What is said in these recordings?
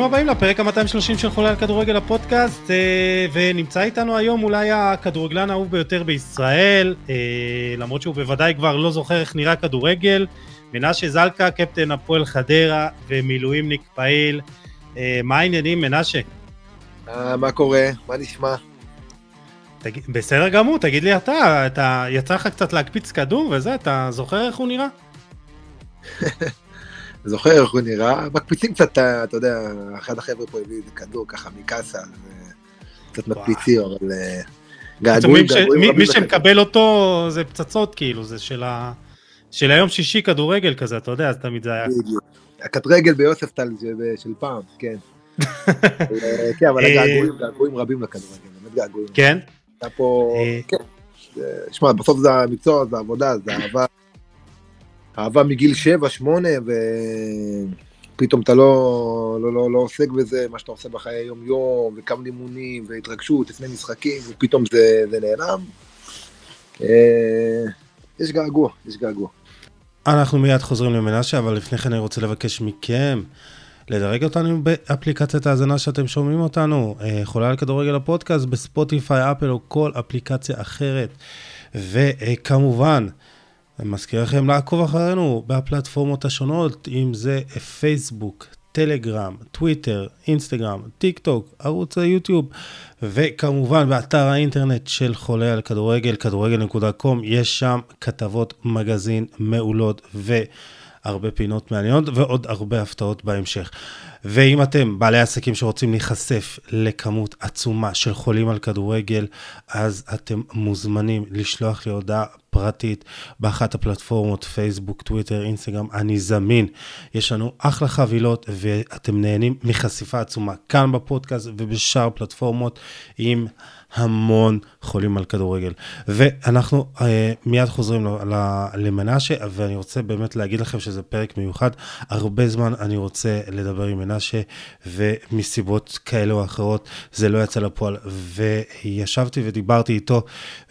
ברוכים הבאים לפרק ה-230 של חולה על כדורגל הפודקאסט אה, ונמצא איתנו היום אולי הכדורגלן האהוב ביותר בישראל אה, למרות שהוא בוודאי כבר לא זוכר איך נראה כדורגל מנשה זלקה, קפטן הפועל חדרה ומילואימניק פעיל אה, מה העניינים מנשה? מה קורה? מה נשמע? תגיד, בסדר גמור, תגיד לי אתה, אתה יצא לך קצת להקפיץ כדור וזה, אתה זוכר איך הוא נראה? זוכר איך הוא נראה, מקפיצים קצת, אתה יודע, אחד החבר'ה פה הביא איזה כדור ככה מקאסה, קצת מקפיצים, אבל אה, געגועים, געגועים מי שמקבל אותו זה פצצות כאילו, זה של, ה... של היום שישי כדורגל כזה, אתה יודע, אז תמיד זה היה. בדיוק. הקטרגל ביוספטל של פעם, כן. אה, כן, אבל אה, הגעגועים רבים לכדורגל, באמת געגועים. כן? היה פה, כן. שמע, בסוף זה המקצוע, זה עבודה, זה אהבה. אהבה מגיל 7-8, ופתאום אתה לא, לא, לא, לא עוסק בזה, מה שאתה עושה בחיי היום-יום, וכמה לימונים, והתרגשות לפני משחקים, ופתאום זה, זה נעלם. אה, יש געגוע, יש געגוע. אנחנו מיד חוזרים למנשה, אבל לפני כן אני רוצה לבקש מכם לדרג אותנו באפליקציית ההאזנה שאתם שומעים אותנו, אה, חולה על כדורגל הפודקאסט בספוטיפיי, אפל או כל אפליקציה אחרת. וכמובן, אני מזכיר לכם לעקוב אחרינו בפלטפורמות השונות, אם זה פייסבוק, טלגרם, טוויטר, אינסטגרם, טיק טוק, ערוץ היוטיוב, וכמובן באתר האינטרנט של חולה על כדורגל, כדורגל.com, יש שם כתבות מגזין מעולות והרבה פינות מעניינות ועוד הרבה הפתעות בהמשך. ואם אתם בעלי עסקים שרוצים להיחשף לכמות עצומה של חולים על כדורגל, אז אתם מוזמנים לשלוח לי הודעה פרטית באחת הפלטפורמות, פייסבוק, טוויטר, אינסטגרם, אני זמין. יש לנו אחלה חבילות ואתם נהנים מחשיפה עצומה כאן בפודקאסט ובשאר פלטפורמות עם המון חולים על כדורגל. ואנחנו uh, מיד חוזרים למנשה, ואני רוצה באמת להגיד לכם שזה פרק מיוחד. הרבה זמן אני רוצה לדבר עם מנשה, ומסיבות כאלה או אחרות זה לא יצא לפועל. וישבתי ודיברתי איתו,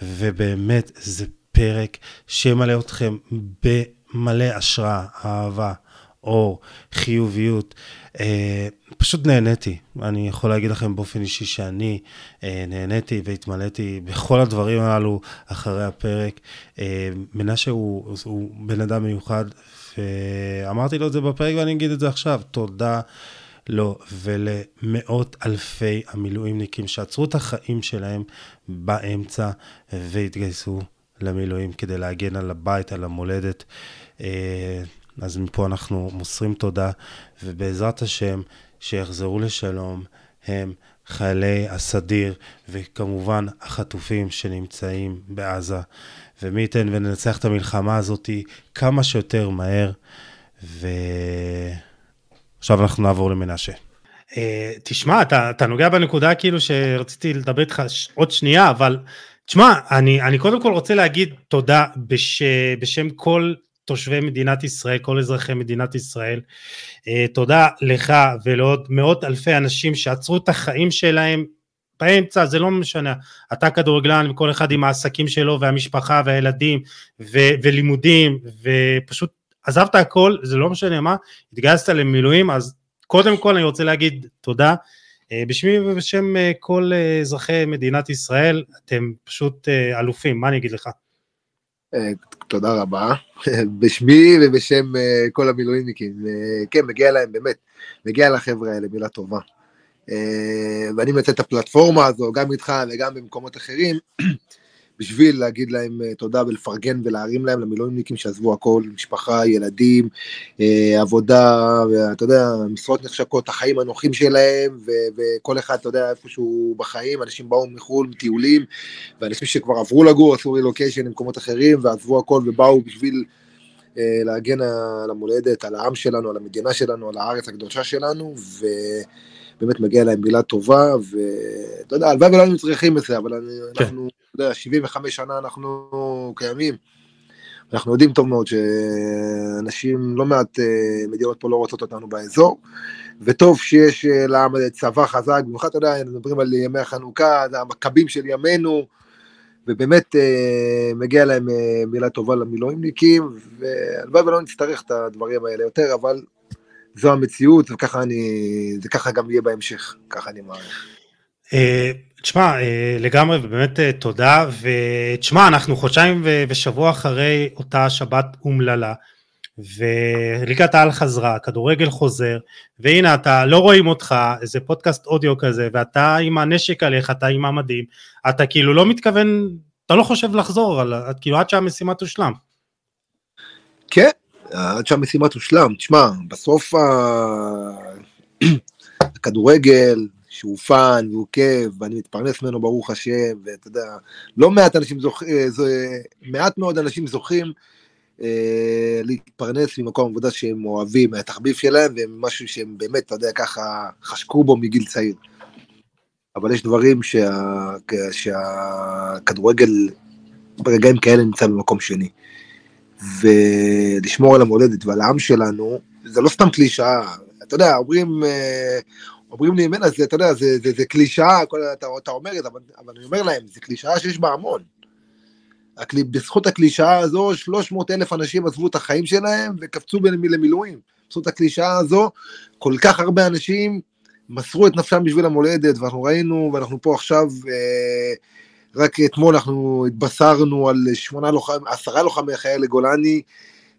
ובאמת זה פרק שמלא אתכם במלא השראה, אהבה, אור, חיוביות. אה, פשוט נהניתי. אני יכול להגיד לכם באופן אישי שאני אה, נהניתי והתמלאתי בכל הדברים הללו אחרי הפרק. אה, מנשה הוא, הוא בן אדם מיוחד, ואמרתי לו את זה בפרק ואני אגיד את זה עכשיו. תודה. לו ולמאות אלפי המילואימניקים שעצרו את החיים שלהם באמצע והתגייסו למילואים כדי להגן על הבית, על המולדת. אה, אז מפה אנחנו מוסרים תודה, ובעזרת השם, שיחזרו לשלום הם חיילי הסדיר, וכמובן החטופים שנמצאים בעזה. ומי ייתן וננצח את המלחמה הזאת כמה שיותר מהר. ועכשיו אנחנו נעבור למנשה. Uh, תשמע, אתה, אתה נוגע בנקודה כאילו שרציתי לדבר איתך עוד שנייה, אבל תשמע, אני, אני קודם כל רוצה להגיד תודה בש, בשם כל תושבי מדינת ישראל, כל אזרחי מדינת ישראל. Uh, תודה לך ולעוד מאות אלפי אנשים שעצרו את החיים שלהם באמצע, זה לא משנה, אתה כדורגלן וכל אחד עם העסקים שלו והמשפחה והילדים ו- ולימודים ופשוט עזבת הכל, זה לא משנה מה, התגייסת למילואים, אז קודם כל אני רוצה להגיד תודה אה, בשמי ובשם אה, כל אה, אזרחי מדינת ישראל, אתם פשוט אלופים, מה אני אגיד לך? תודה רבה, בשמי ובשם כל המילואימניקים, כן, מגיע להם באמת, מגיע לחבר'ה האלה מילה טובה. ואני מנצל את הפלטפורמה הזו, גם איתך וגם במקומות אחרים, בשביל להגיד להם אה, תודה ולפרגן ולהרים להם למילואימניקים שעזבו הכל, משפחה, ילדים, אה, עבודה, ואתה יודע, משרות נחשקות, החיים הנוחים שלהם, ו- וכל אחד, אתה יודע, איפשהו בחיים, אנשים באו מחו"ל, מטיולים, ואנשים שכבר עברו לגור, עשו רילוקיישן למקומות אחרים, ועזבו הכל ובאו בשביל... אה, להגן על המולדת, על העם שלנו, על המדינה שלנו, על הארץ הקדושה שלנו, ו... באמת מגיע להם מילה טובה, ואתה יודע, הלוואי ולא היינו צריכים את זה, אבל אני, כן. אנחנו, אתה יודע, 75 שנה אנחנו קיימים. אנחנו יודעים טוב מאוד שאנשים, לא מעט אה, מדינות פה לא רוצות אותנו באזור, וטוב שיש אה, לעם צבא חזק, במיוחד, אתה יודע, מדברים על ימי החנוכה, זה המכבים של ימינו, ובאמת אה, מגיע להם מילה טובה למילואימניקים, והלוואי ולא נצטרך את הדברים האלה יותר, אבל זו המציאות, וככה אני, זה ככה גם יהיה בהמשך, ככה אני מעריך. אה, תשמע, לגמרי, ובאמת תודה, ותשמע, אנחנו חודשיים ושבוע אחרי אותה שבת אומללה. וליגת העל חזרה, כדורגל חוזר, והנה אתה, לא רואים אותך, איזה פודקאסט אודיו כזה, ואתה עם הנשק עליך, אתה עם המדים, אתה כאילו לא מתכוון, אתה לא חושב לחזור, על, כאילו עד שהמשימה תושלם. כן, עד שהמשימה תושלם, תשמע, בסוף הכדורגל, שהוא fun והוא כיף, ואני מתפרנס ממנו ברוך השם, ואתה יודע, לא מעט אנשים זוכים, מעט מאוד אנשים זוכים אה, להתפרנס ממקום עבודה שהם אוהבים, מהתחביב שלהם, ומשהו שהם באמת, אתה יודע, ככה חשקו בו מגיל צעיר. אבל יש דברים שה, שהכדורגל ברגעים כאלה נמצא במקום שני. ולשמור על המולדת ועל העם שלנו, זה לא סתם קלישאה, אתה יודע, אומרים, אה, אומרים לי, מנה, זה, אתה יודע, זה, זה, זה קלישאה, אתה, אתה אומר את זה, אבל, אבל אני אומר להם, זה קלישאה שיש בה המון. בזכות הקלישאה הזו, 300 אלף אנשים עזבו את החיים שלהם וקפצו למילואים. בזכות הקלישאה הזו, כל כך הרבה אנשים מסרו את נפשם בשביל המולדת, ואנחנו ראינו, ואנחנו פה עכשיו, אה, רק אתמול אנחנו התבשרנו על שמונה לוחמים, עשרה לוחמי חיילי גולני,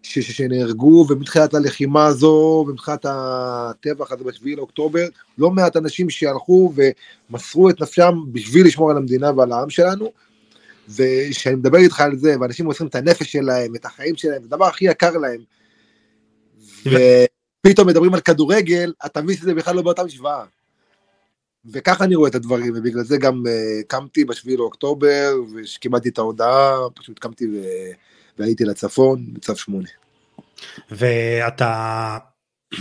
ש- ש- שנהרגו, ומתחילת הלחימה הזו, ומתחילת הטבח הזה ב-7 לאוקטובר, לא מעט אנשים שהלכו ומסרו את נפשם בשביל לשמור על המדינה ועל העם שלנו, וכשאני מדבר איתך על זה, ואנשים מוסרים את הנפש שלהם, את החיים שלהם, זה הדבר הכי יקר להם. ופתאום מדברים על כדורגל, אתה מבין שזה בכלל לא באותה משוואה. וככה אני רואה את הדברים, ובגלל זה גם uh, קמתי בשביעי לאוקטובר, וכשקיבלתי את ההודעה, פשוט קמתי ו... והייתי לצפון, בצו שמונה. ואתה,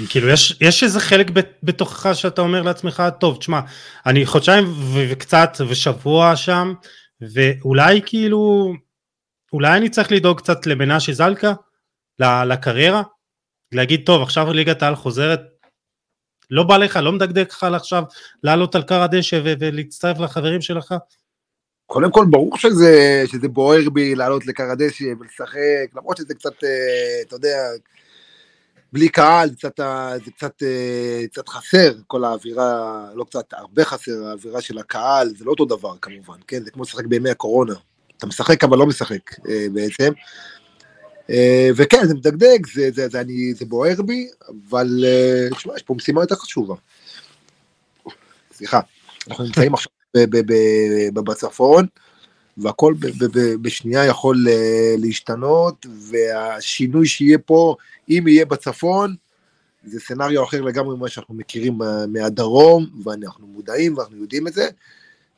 כאילו יש, יש איזה חלק בתוכך שאתה אומר לעצמך, טוב, תשמע, אני חודשיים וקצת ושבוע שם, ואולי כאילו, אולי אני צריך לדאוג קצת למנשה זלקה, לקריירה, להגיד טוב עכשיו ליגת העל חוזרת, לא בא לך, לא מדגדג לך עכשיו לעלות על קר הדשא ולהצטרף לחברים שלך? קודם כל ברור שזה, שזה בוער בי לעלות לקר הדשא ולשחק, למרות שזה קצת, אה, אתה יודע, בלי קהל, קצת, זה קצת, אה, קצת חסר, כל האווירה, לא קצת, הרבה חסר, האווירה של הקהל, זה לא אותו דבר כמובן, כן? זה כמו לשחק בימי הקורונה. אתה משחק אבל לא משחק אה, בעצם. אה, וכן, זה מדגדג, זה, זה, זה, אני, זה בוער בי, אבל תשמע, יש פה משימה יותר חשובה. סליחה, אנחנו נמצאים עכשיו בצפון, והכל בשנייה יכול להשתנות, והשינוי שיהיה פה אם יהיה בצפון, זה סצנריו אחר לגמרי ממה שאנחנו מכירים מהדרום, ואנחנו מודעים ואנחנו יודעים את זה,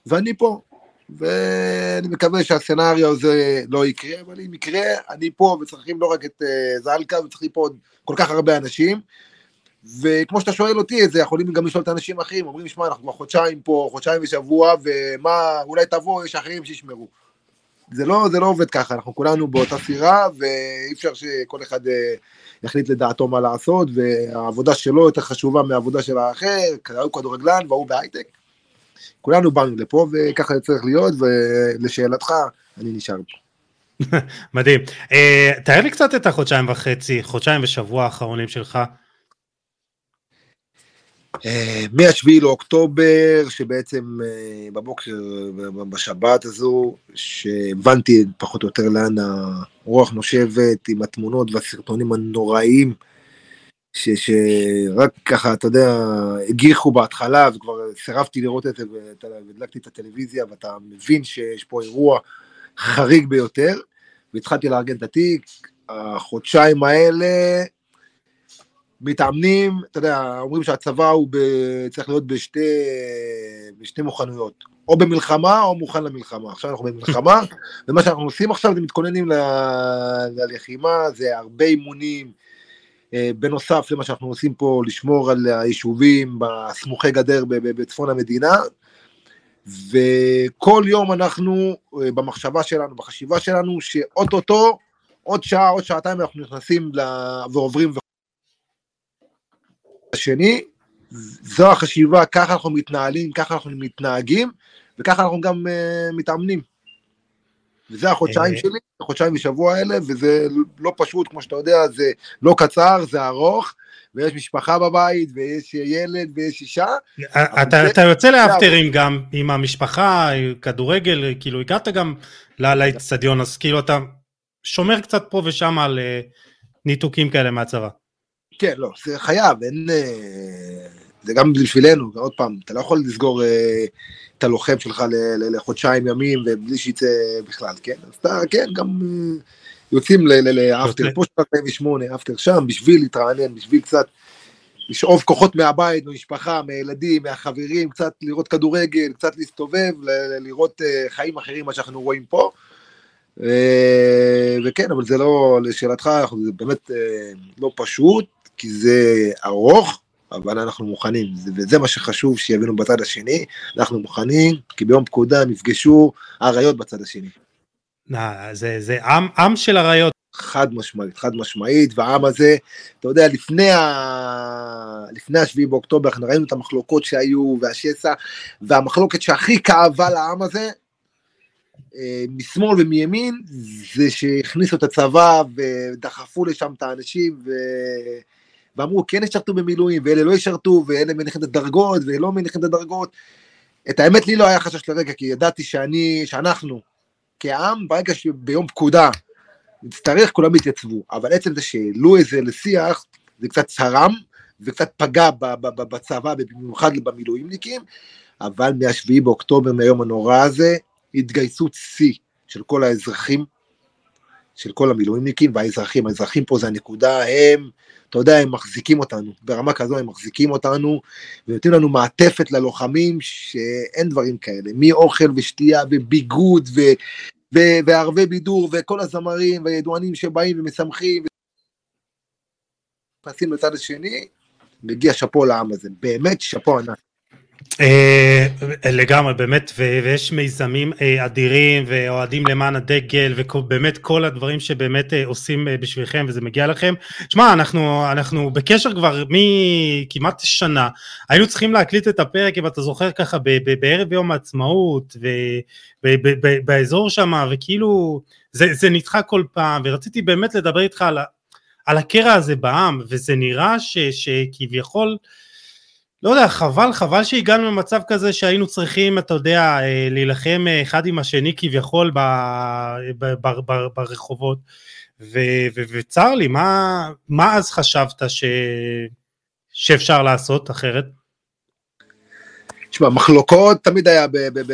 ואני פה, ואני מקווה שהסצנריו הזה לא יקרה, אבל אם יקרה, אני פה, וצריכים לא רק את uh, זלקה, וצריכים פה עוד כל כך הרבה אנשים, וכמו שאתה שואל אותי את זה, יכולים גם לשאול את האנשים האחרים, אומרים, שמע, אנחנו כבר חודשיים פה, חודשיים ושבוע, ומה, אולי תבוא, יש אחרים שישמרו. זה לא, זה לא עובד ככה, אנחנו כולנו באותה סירה, ואי אפשר שכל אחד אה, יחליט לדעתו מה לעשות, והעבודה שלו יותר חשובה מהעבודה של האחר, הוא כדורגלן והוא בהייטק. כולנו באנו לפה, וככה זה צריך להיות, ולשאלתך, אני נשאר פה. מדהים. Uh, תאר לי קצת את החודשיים וחצי, חודשיים ושבוע האחרונים שלך. אה, מהשביעי לאוקטובר, שבעצם אה, בבוקר, בשבת הזו, שהבנתי פחות או יותר לאן הרוח נושבת עם התמונות והסרטונים הנוראיים, ש, שרק ככה, אתה יודע, הגיחו בהתחלה, וכבר סירבתי לראות את זה, והדלקתי את הטלוויזיה, ואתה מבין שיש פה אירוע חריג ביותר, והתחלתי לארגן את התיק. החודשיים האלה, מתאמנים, אתה יודע, אומרים שהצבא הוא ב... צריך להיות בשתי, בשתי מוכנויות, או במלחמה או מוכן למלחמה. עכשיו אנחנו במלחמה, ומה שאנחנו עושים עכשיו זה מתכוננים ל... ללחימה, זה הרבה אימונים, בנוסף למה שאנחנו עושים פה, לשמור על היישובים בסמוכי גדר בצפון המדינה, וכל יום אנחנו, אה, במחשבה שלנו, בחשיבה שלנו, שאו-טו-טו, עוד שעה, עוד שעתיים אנחנו נכנסים. ועוברים השני, זו החשיבה, ככה אנחנו מתנהלים, ככה אנחנו מתנהגים, וככה אנחנו גם אה, מתאמנים. וזה החודשיים אה. שלי, החודשיים ושבוע האלה, וזה לא פשוט, כמו שאתה יודע, זה לא קצר, זה ארוך, ויש משפחה בבית, ויש ילד, ויש אישה. אתה, אתה יוצא לאפטרים גם עם המשפחה, כדורגל, כאילו הגעת גם לאצטדיון, אז כאילו אתה שומר קצת פה ושם על אה, ניתוקים כאלה מהצבא. כן, לא, זה חייב, אין... אה, זה גם בשבילנו, עוד פעם, אתה לא יכול לסגור אה, את הלוחם שלך לחודשיים ימים ובלי שיצא בכלל, כן? אז אתה, כן, גם אה, יוצאים לאפטר, פה של 48, אפטר שם, בשביל להתרענן, בשביל קצת לשאוב כוחות מהבית, מהמשפחה, מהילדים, מהחברים, קצת לראות כדורגל, קצת להסתובב, לראות חיים אחרים, מה שאנחנו רואים פה. וכן, אבל זה לא, לשאלתך, זה באמת לא פשוט, כי זה ארוך, אבל אנחנו מוכנים, וזה מה שחשוב שיבינו בצד השני, אנחנו מוכנים, כי ביום פקודה נפגשו האריות בצד השני. זה, זה עם, עם של אריות. חד משמעית, חד משמעית, והעם הזה, אתה יודע, לפני, ה... לפני השביעי באוקטובר, אנחנו ראינו את המחלוקות שהיו, והשסע, והמחלוקת שהכי כאבה לעם הזה, אה, משמאל ומימין, זה שהכניסו את הצבא ודחפו לשם את האנשים, ו... ואמרו כן ישרתו במילואים, ואלה לא ישרתו, ואלה מניחים את הדרגות, ואלה לא את הדרגות. את האמת לי לא היה חשש לרגע, כי ידעתי שאני, שאנחנו, כעם, ברגע שביום פקודה נצטרך, כולם יתייצבו. אבל עצם זה שהעלו את זה לשיח, זה קצת צרם, וקצת פגע בצבא, במיוחד במילואימניקים, אבל מהשביעי באוקטובר, מהיום הנורא הזה, התגייסות שיא של כל האזרחים, של כל המילואימניקים והאזרחים. האזרחים פה זה הנקודה, הם אתה יודע, הם מחזיקים אותנו, ברמה כזו הם מחזיקים אותנו, ונותנים לנו מעטפת ללוחמים שאין דברים כאלה, מאוכל ושתייה וביגוד ו... ו- וערבי בידור וכל הזמרים והידוענים שבאים ומשמחים נכנסים לצד השני, מגיע שאפו לעם הזה, באמת שאפו ענק. אה, לגמרי, באמת, ויש מיזמים אה, אדירים ואוהדים למען הדגל ובאמת כל הדברים שבאמת אה, עושים בשבילכם וזה מגיע לכם. תשמע, אנחנו, אנחנו בקשר כבר מכמעט שנה, היינו צריכים להקליט את הפרק, אם אתה זוכר ככה, בערב יום העצמאות ובאזור שם, וכאילו זה, זה נדחה כל פעם, ורציתי באמת לדבר איתך על, על הקרע הזה בעם, וזה נראה ש, שכביכול, לא יודע, חבל, חבל שהגענו למצב כזה שהיינו צריכים, אתה יודע, אה, להילחם אה, אחד עם השני כביכול ב, ב, ב, ב, ברחובות. ו, ו, וצר לי, מה, מה אז חשבת ש, שאפשר לעשות אחרת? תשמע, מחלוקות תמיד היה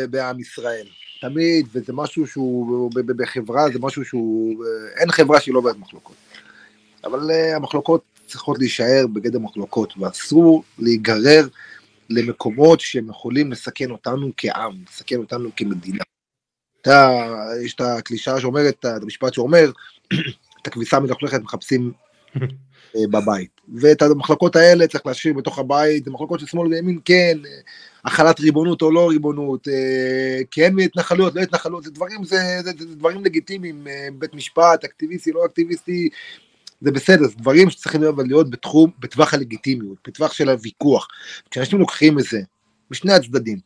בעם ישראל. תמיד, וזה משהו שהוא, בחברה זה משהו שהוא, אין חברה שהיא לא בעד מחלוקות. אבל uh, המחלוקות צריכות להישאר בגדר מחלוקות, ואסור להיגרר למקומות שהם יכולים לסכן אותנו כעם, לסכן אותנו כמדינה. אתה, יש את הקלישאה שאומרת, את המשפט שאומר, את הכביסה המלוכלכת מחפשים אה, בבית. ואת המחלקות האלה צריך להשאיר בתוך הבית, זה מחלקות של שמאל וימין, כן, החלת ריבונות או לא ריבונות, אה, כן התנחלויות, לא התנחלויות, זה דברים, זה, זה, זה דברים לגיטימיים, בית משפט, אקטיביסטי, לא אקטיביסטי, זה בסדר, זה דברים שצריכים להיות בתחום, בטווח הלגיטימיות, בטווח של הוויכוח. כשאנשים לוקחים את זה, משני הצדדים,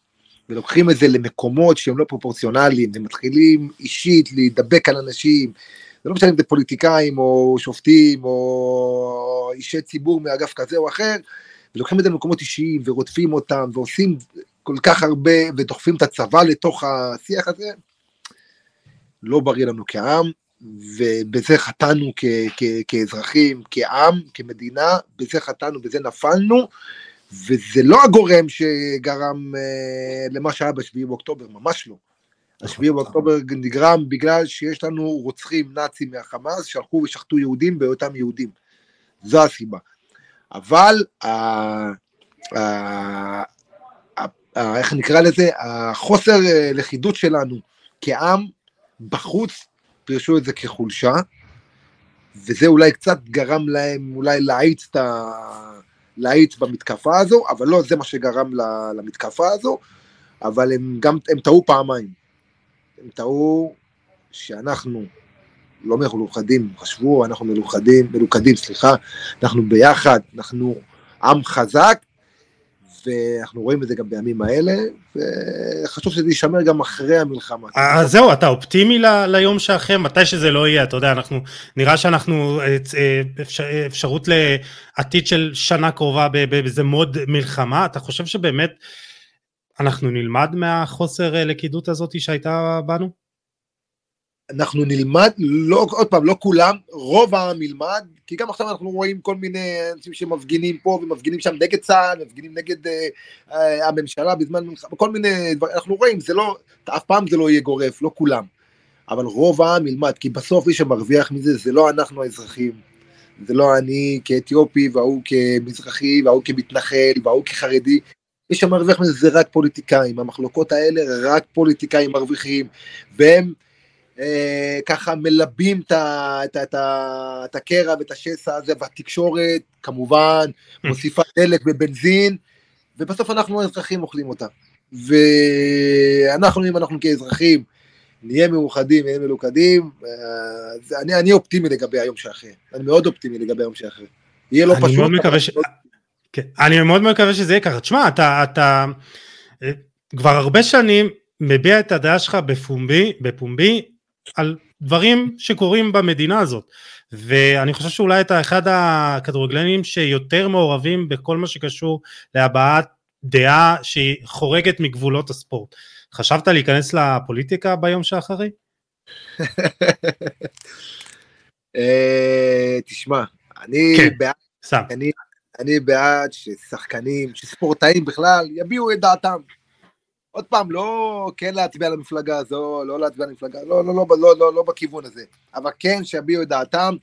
ולוקחים את זה למקומות שהם לא פרופורציונליים, ומתחילים אישית להידבק על אנשים, זה לא משנה אם זה פוליטיקאים או שופטים או אישי ציבור מאגף כזה או אחר, ולוקחים את זה למקומות אישיים ורודפים אותם ועושים כל כך הרבה ודוחפים את הצבא לתוך השיח הזה, לא בריא לנו כעם, ובזה חטאנו כ- כ- כאזרחים, כעם, כמדינה, בזה חטאנו, בזה נפלנו, וזה לא הגורם שגרם אה, למה שהיה בשביעי באוקטובר, ממש לא. השביעי באוקטובר נגרם בגלל שיש לנו רוצחים נאצים מהחמאס שהלכו ושחטו יהודים בהיותם יהודים. זו הסיבה. אבל, ה, ה, ה, ה, איך נקרא לזה, החוסר אה, לכידות שלנו כעם בחוץ פירשו את זה כחולשה, וזה אולי קצת גרם להם אולי להאיץ את ה... להאיץ במתקפה הזו, אבל לא זה מה שגרם למתקפה הזו, אבל הם גם, הם טעו פעמיים. הם טעו שאנחנו לא מלוכדים, חשבו, אנחנו מלוכדים, מלוכדים, סליחה, אנחנו ביחד, אנחנו עם חזק, ואנחנו רואים את זה גם בימים האלה, וחשוב שזה יישמר גם אחרי המלחמה. אז זהו, אתה אופטימי ליום שאחרי, מתי שזה לא יהיה, אתה יודע, אנחנו, נראה שאנחנו, אה, אה, אפשר, אפשרות לעתיד של שנה קרובה באיזה מוד מלחמה, אתה חושב שבאמת אנחנו נלמד מהחוסר אה, לכידות הזאת שהייתה בנו? אנחנו נלמד, לא, עוד פעם, לא כולם, רוב העם ילמד, כי גם עכשיו אנחנו רואים כל מיני אנשים שמפגינים פה ומפגינים שם נגד צה"ל, מפגינים נגד אה, אה, הממשלה בזמן מלחמה, כל מיני דברים, אנחנו רואים, זה לא, אף פעם זה לא יהיה גורף, לא כולם, אבל רוב העם ילמד, כי בסוף מי שמרוויח מזה זה לא אנחנו האזרחים, זה לא אני כאתיופי וההוא כמזרחי וההוא כמתנחל וההוא כחרדי, מי שמרוויח מזה זה רק פוליטיקאים, המחלוקות האלה רק פוליטיקאים מרוויחים, והם אה, ככה מלבים את, את, את, את הקרע ואת השסע הזה, והתקשורת כמובן מוסיפה דלק ובנזין, ובסוף אנחנו האזרחים אוכלים אותה. ואנחנו, אם אנחנו כאזרחים נהיה מאוחדים, נהיה מלוכדים, אה, אני, אני אופטימי לגבי היום שאחרי, אני מאוד אופטימי לגבי היום שאחרי. יהיה לא פשוט. מאוד מקווה ש... כן, אני מאוד מקווה שזה יהיה ככה. תשמע, אתה, אתה אה, כבר הרבה שנים מביע את הדעה שלך בפומבי, בפומבי על דברים שקורים במדינה הזאת ואני חושב שאולי אתה אחד הכדורגלנים שיותר מעורבים בכל מה שקשור להבעת דעה שהיא חורגת מגבולות הספורט. חשבת להיכנס לפוליטיקה ביום שאחרי? אה, תשמע, אני כן, בעד, אני, אני בעד ששחקנים, שספורטאים בכלל, יביעו את דעתם. עוד פעם, לא כן להצביע למפלגה הזו, לא להצביע למפלגה, לא, לא, לא, לא, לא, לא בכיוון הזה, אבל כן שיביעו את דעתם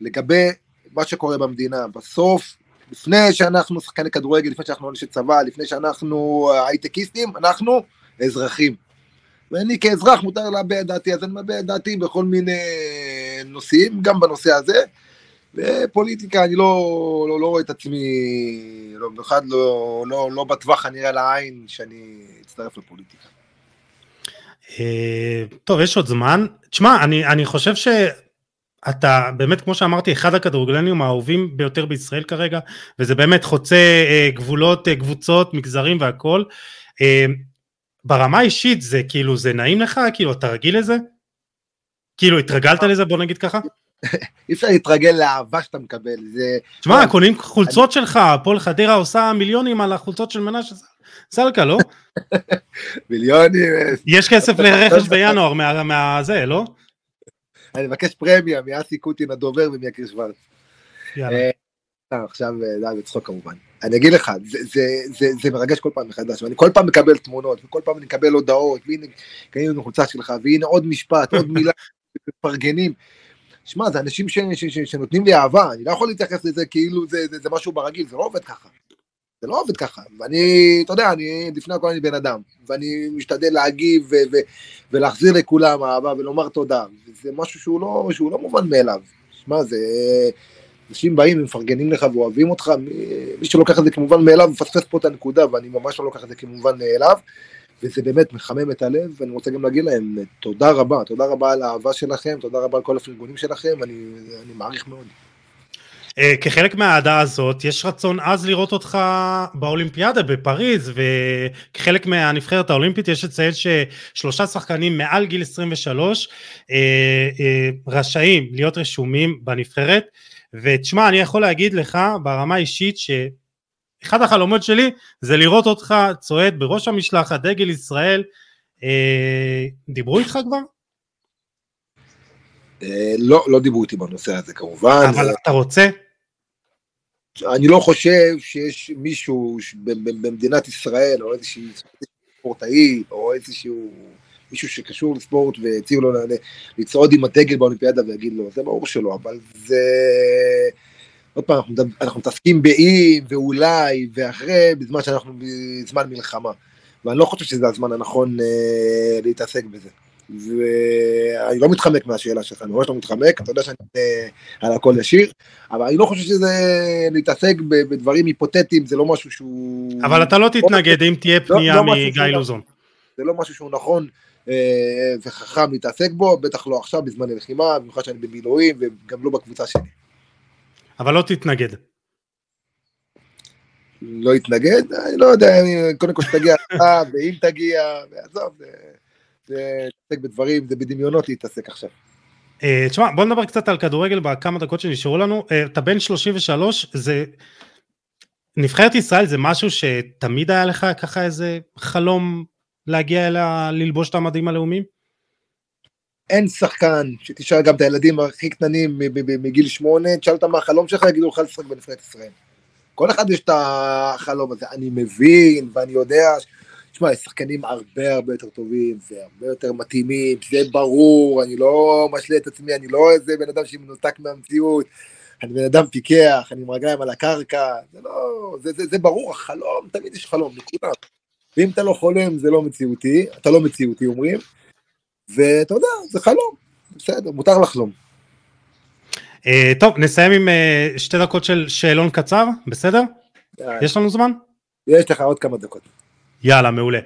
לגבי מה שקורה במדינה. בסוף, לפני שאנחנו שחקני כדורגל, לפני שאנחנו אנשי צבא, לפני שאנחנו הייטקיסטים, אנחנו אזרחים. ואני כאזרח מותר להביע את דעתי, אז אני מביע את דעתי בכל מיני נושאים, גם בנושא הזה. ופוליטיקה, אני לא, לא, לא רואה את עצמי, לא, בכלל לא, לא, לא בטווח הנראה לעין שאני אצטרף לפוליטיקה. אה, טוב, יש עוד זמן. תשמע, אני, אני חושב שאתה באמת, כמו שאמרתי, אחד הכדורגלנים האהובים ביותר בישראל כרגע, וזה באמת חוצה אה, גבולות, אה, קבוצות, מגזרים והכל. ברמה האישית זה כאילו, זה נעים לך? כאילו, אתה רגיל לזה? כאילו, התרגלת לזה, בוא נגיד ככה? אי אפשר להתרגל לאהבה שאתה מקבל. זה... תשמע, קונים חולצות שלך, הפועל חדרה עושה מיליונים על החולצות של מנשה סלקה, לא? מיליונים. יש כסף לרכש בינואר מהזה, לא? אני מבקש פרמיה מאסי קוטין הדובר ומיקיר שוורץ. יאללה. אה, עכשיו, זה היה בצחוק כמובן. אני אגיד לך, זה, זה, זה, זה מרגש כל פעם מחדש, ואני כל פעם מקבל תמונות, וכל פעם אני מקבל הודעות, והנה, קנינו חולצה שלך, והנה עוד משפט, עוד מילה, מפרגנים. שמע, זה אנשים ש, ש, ש, שנותנים לי אהבה, אני לא יכול להתייחס לזה כאילו זה, זה, זה משהו ברגיל, זה לא עובד ככה. זה לא עובד ככה, ואני, אתה יודע, אני, לפני הכל אני בן אדם, ואני משתדל להגיב ו, ו, ולהחזיר לכולם אהבה ולומר תודה, זה משהו שהוא לא, שהוא לא מובן מאליו. שמע, זה... אנשים באים ומפרגנים לך ואוהבים אותך, מי, שלוקח את זה כמובן מאליו מפספס פה את הנקודה, ואני ממש לא לוקח את זה כמובן מאליו. וזה באמת מחמם את הלב, ואני רוצה גם להגיד להם תודה רבה, תודה רבה על האהבה שלכם, תודה רבה על כל הפרגונים שלכם, אני, אני מעריך מאוד. אה, כחלק מהאהדה הזאת, יש רצון עז לראות אותך באולימפיאדה בפריז, וכחלק מהנבחרת האולימפית יש לציין ששלושה שחקנים מעל גיל 23 אה, אה, רשאים להיות רשומים בנבחרת, ותשמע, אני יכול להגיד לך ברמה האישית ש... אחד החלומות שלי זה לראות אותך צועד בראש המשלחת, דגל ישראל. אה, דיברו איתך כבר? אה, לא, לא דיברו איתי בנושא הזה כמובן. אבל אתה רוצה? אני לא חושב שיש מישהו במדינת ישראל, או איזשהו ספורטאי, או איזשהו מישהו שקשור לספורט והציעו לו לצעוד עם הדגל באולימפיאדה ויגיד לו, זה ברור שלא, אבל זה... עוד פעם, אנחנו, אנחנו מתעסקים באם ואולי ואחרי, בזמן שאנחנו בזמן מלחמה. ואני לא חושב שזה הזמן הנכון אה, להתעסק בזה. ואני לא מתחמק מהשאלה שלך, אני ממש לא מתחמק, אתה יודע שאני אה, על הכל ישיר, אבל אני לא חושב שזה להתעסק בדברים היפותטיים, זה לא משהו שהוא... אבל אתה לא תתנגד אם תהיה פנייה לא, לא מגיא לוזון. זה לא משהו שהוא נכון אה, וחכם להתעסק בו, בטח לא עכשיו בזמן הלחימה, במיוחד שאני במילואים וגם לא בקבוצה שלי. אבל לא תתנגד. לא יתנגד, אני לא יודע, אני- קודם כל שתגיע אתה, ואם תגיע, ועזוב, זה- להתעסק בדברים, זה בדמיונות להתעסק עכשיו. אה, תשמע, בוא נדבר קצת על כדורגל בכמה דקות שנשארו לנו. אה, אתה בן 33, זה... נבחרת ישראל זה משהו שתמיד היה לך ככה איזה חלום להגיע אליה, ללבוש את המדים הלאומיים? אין שחקן שתשאל גם את הילדים הכי קטנים מגיל שמונה, תשאל אותם מה החלום שלך, יגידו לך לשחק בנבחרת ישראל. כל אחד יש את החלום הזה, אני מבין ואני יודע, תשמע, יש שחקנים הרבה הרבה יותר טובים, והרבה יותר מתאימים, זה ברור, אני לא משלה את עצמי, אני לא איזה בן אדם שמנותק מהמציאות, אני בן אדם פיקח, אני עם רגליים על הקרקע, זה לא, זה, זה, זה ברור, החלום, תמיד יש חלום, נקודה. ואם אתה לא חולם זה לא מציאותי, אתה לא מציאותי אומרים, ואתה יודע, זה חלום, בסדר, מותר לחלום. אה, טוב, נסיים עם אה, שתי דקות של שאלון קצר, בסדר? יש לנו זמן? יש לך עוד כמה דקות. יאללה, מעולה.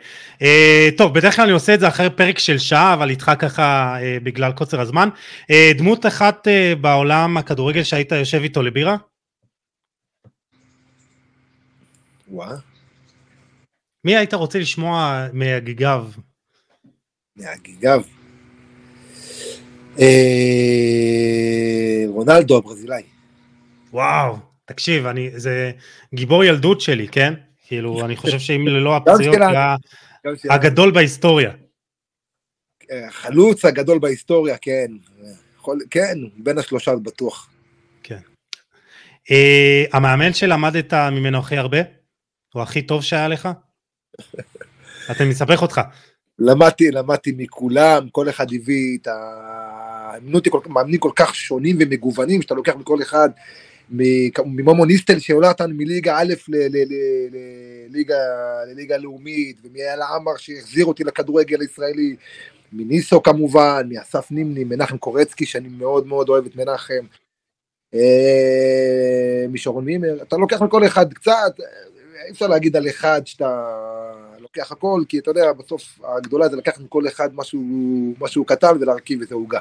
אה, טוב, בדרך כלל אני עושה את זה אחרי פרק של שעה, אבל איתך ככה אה, בגלל קוצר הזמן. אה, דמות אחת אה, בעולם הכדורגל שהיית יושב איתו לבירה? וואה, מי היית רוצה לשמוע מהגיגיו? מהגיגיו. אה, רונלדו הברזילאי. וואו, תקשיב, אני, זה גיבור ילדות שלי, כן? כאילו, אני חושב שאם ללא הפציעות, שלנו. היה הגדול בהיסטוריה. החלוץ הגדול בהיסטוריה, כן. יכול, כן, בין השלושה בטוח. אה, המאמן שלמדת ממנו הכי הרבה? הוא הכי טוב שהיה לך? אתם מסבך אותך. למדתי, למדתי מכולם, כל אחד הביא את ה... אותי כל- מאמנים כל כך שונים ומגוונים, שאתה לוקח מכל אחד, ממומו ניסטל שעולה אותנו מליגה א' לליגה, לליגה לאומית, ומאלה עמר שהחזיר אותי לכדורגל הישראלי, מניסו כמובן, מאסף נימני, מנחם קורצקי, שאני מאוד מאוד אוהב את מנחם, אה, משרון מימר, אתה לוקח מכל אחד קצת, אי אפשר להגיד על אחד שאתה לוקח הכל, כי אתה יודע, בסוף הגדולה זה לקחת מכל אחד משהו, משהו קטן ולהרכיב איזה עוגה.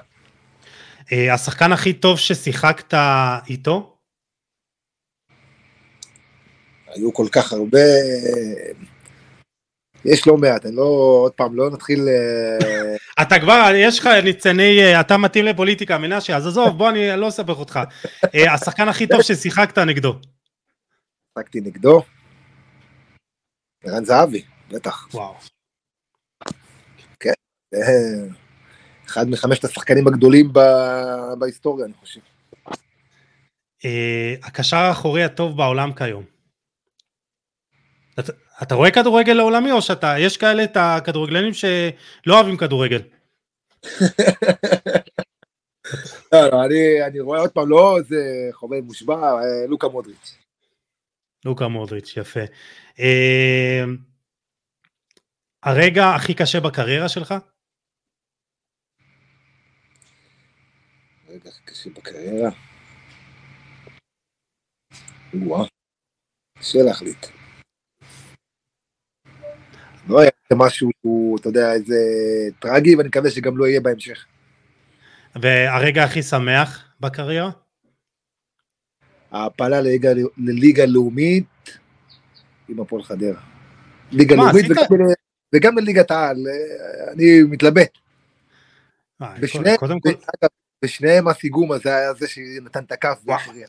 אה, השחקן הכי טוב ששיחקת איתו? היו כל כך הרבה, יש לא מעט, אני לא, עוד פעם, לא נתחיל... אה, אתה כבר, יש לך ניצני, אה, אתה מתאים לפוליטיקה, מנשה, אז עזוב, בוא, אני לא אסבך אותך. השחקן הכי טוב ששיחקת נגדו. שחקתי נגדו. ערן זהבי, בטח. וואו. זה אחד מחמשת השחקנים הגדולים ב- בהיסטוריה, אני חושב. אה, הקשר האחורי הטוב בעולם כיום. אתה, אתה רואה כדורגל לעולמי או שאתה, יש כאלה את הכדורגלנים שלא אוהבים כדורגל. לא, לא, אני, אני רואה עוד פעם, לא איזה חובב מושבע, אה, לוקה מודריץ'. לוקה מודריץ', יפה. אה, הרגע הכי קשה בקריירה שלך? רגע, קשה בקריירה. וואו, קשה להחליט. לא היה משהו, אתה יודע, איזה טרגי, ואני מקווה שגם לא יהיה בהמשך. והרגע הכי שמח בקריירה? ההעפלה לליגה, לליגה לאומית עם הפועל חדרה. ליגה לאומית עשית? וגם, לליגת העל, אה, אני מתלבט. אה, בשני- קודם כל, אגב, בשניהם הסיגומה זה היה זה שנתן את הכף. והכריע.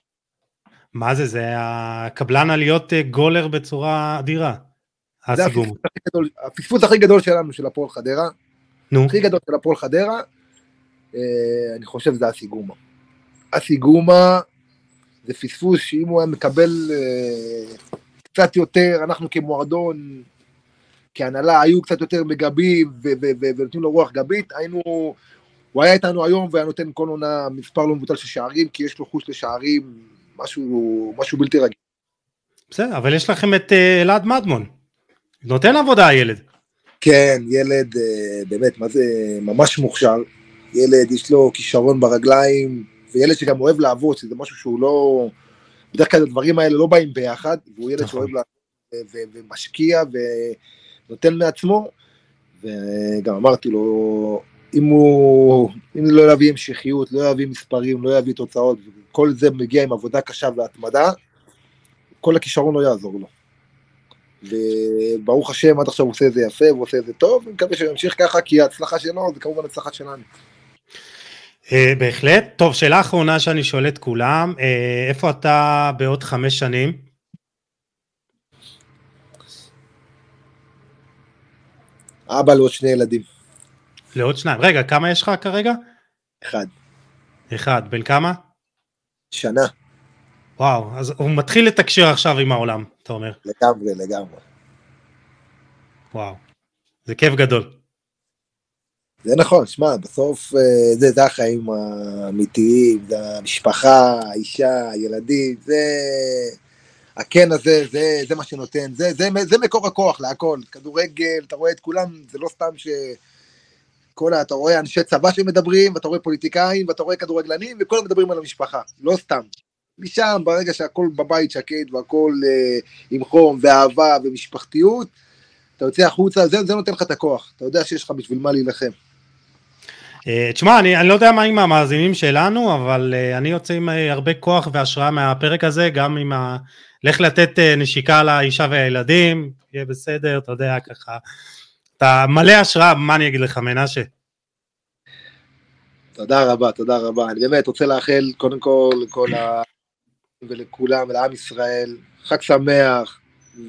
מה זה, זה הקבלן עליות אה, גולר בצורה אדירה. הסיגום. הפספוס הכי גדול- שלנו, של הפועל חדרה. נו, הכי גדול של הפועל חדרה, אני חושב זה הסיגומה. הסיגומה זה פספוס שאם הוא היה מקבל קצת יותר, אנחנו כמועדון, כהנהלה, היו קצת יותר מגבים ונותנים לו רוח גבית, היינו, הוא היה איתנו היום והיה נותן כל עונה מספר לא מבוטל של שערים, כי יש לו חוש לשערים, משהו, משהו בלתי רגיל. בסדר, אבל יש לכם את אה, אלעד מדמון. נותן עבודה הילד. כן, ילד אה, באמת, מה זה, ממש מוכשר. ילד, יש לו כישרון ברגליים, וילד שגם אוהב לעבוד, שזה משהו שהוא לא... בדרך כלל הדברים האלה לא באים ביחד, והוא ילד נכון. שאוהב לעבוד ומשקיע ונותן מעצמו, וגם אמרתי לו, אם הוא, אם לא יביא המשכיות, לא יביא מספרים, לא יביא תוצאות, כל זה מגיע עם עבודה קשה והתמדה, כל הכישרון לא יעזור לו. וברוך השם, עד עכשיו הוא עושה את זה יפה, הוא עושה את זה טוב, אני מקווה שהוא ימשיך ככה, כי ההצלחה שלו זה כמובן הצלחה שלנו. אה, בהחלט. טוב, שאלה אחרונה שאני שואל את כולם, אה, איפה אתה בעוד חמש שנים? אבא לעוד שני ילדים. לעוד שניים. רגע, כמה יש לך כרגע? אחד. אחד. בן כמה? שנה. וואו, אז הוא מתחיל לתקשר עכשיו עם העולם, אתה אומר. לגמרי, לגמרי. וואו, זה כיף גדול. זה נכון, שמע, בסוף אה, זה, זה החיים האמיתיים, זה המשפחה, האישה, הילדים, זה... הקן הזה, זה, זה מה שנותן, זה, זה, זה מקור הכוח להכל. כדורגל, אתה רואה את כולם, זה לא סתם ש... כל ה... אתה רואה אנשי צבא שמדברים, ואתה רואה פוליטיקאים, ואתה רואה כדורגלנים, וכולם מדברים על המשפחה, לא סתם. משם, ברגע שהכל בבית שקט, והכל אה, עם חום, ואהבה, ומשפחתיות, אתה יוצא החוצה, זה, זה נותן לך את הכוח. אתה יודע שיש לך בשביל מה להילחם. אה, תשמע, אני, אני לא יודע מה עם המאזינים שלנו, אבל uh, אני יוצא עם uh, הרבה כוח והשראה מהפרק הזה, גם עם ה... לך לתת uh, נשיקה לאישה והילדים, יהיה בסדר, אתה יודע, ככה. אתה מלא השראה, מה אני אגיד לך, מנשה? תודה רבה, תודה רבה. אני באמת רוצה לאחל, קודם כל, לכל ה... ולכולם, ולעם ישראל, חג שמח,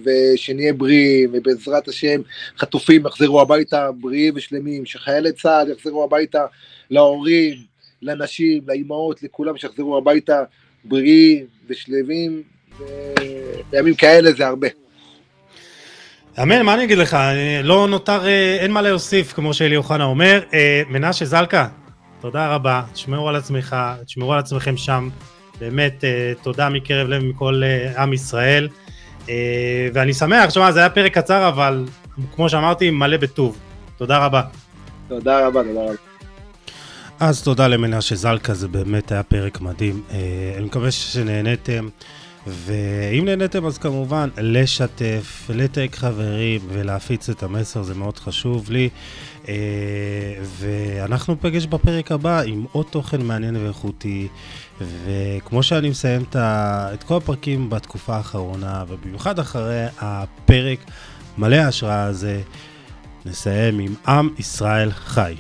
ושנהיה בריאים, ובעזרת השם חטופים יחזרו הביתה בריאים ושלמים, שחיילי צה"ל יחזרו הביתה להורים, לנשים, לאימהות, לכולם שיחזרו הביתה בריאים ושלמים, ובימים כאלה זה הרבה. אמן, מה אני אגיד לך, לא נותר, אה, אין מה להוסיף, כמו שאלי אוחנה אומר. אה, מנשה זלקה, תודה רבה, תשמרו על עצמך, תשמרו על עצמכם שם. באמת, אה, תודה מקרב לב מכל עם ישראל. אה, ואני שמח, שמע, זה היה פרק קצר, אבל כמו שאמרתי, מלא בטוב. תודה רבה. תודה רבה, תודה רבה. אז תודה למנשה זלקה, זה באמת היה פרק מדהים. אה, אני מקווה שנהניתם, ואם נהניתם אז כמובן לשתף, לתייג חברים ולהפיץ את המסר, זה מאוד חשוב לי. אה, ואנחנו נפגש בפרק הבא עם עוד תוכן מעניין ואיכותי. וכמו שאני מסיים את כל הפרקים בתקופה האחרונה, ובמיוחד אחרי הפרק מלא ההשראה הזה, נסיים עם עם ישראל חי.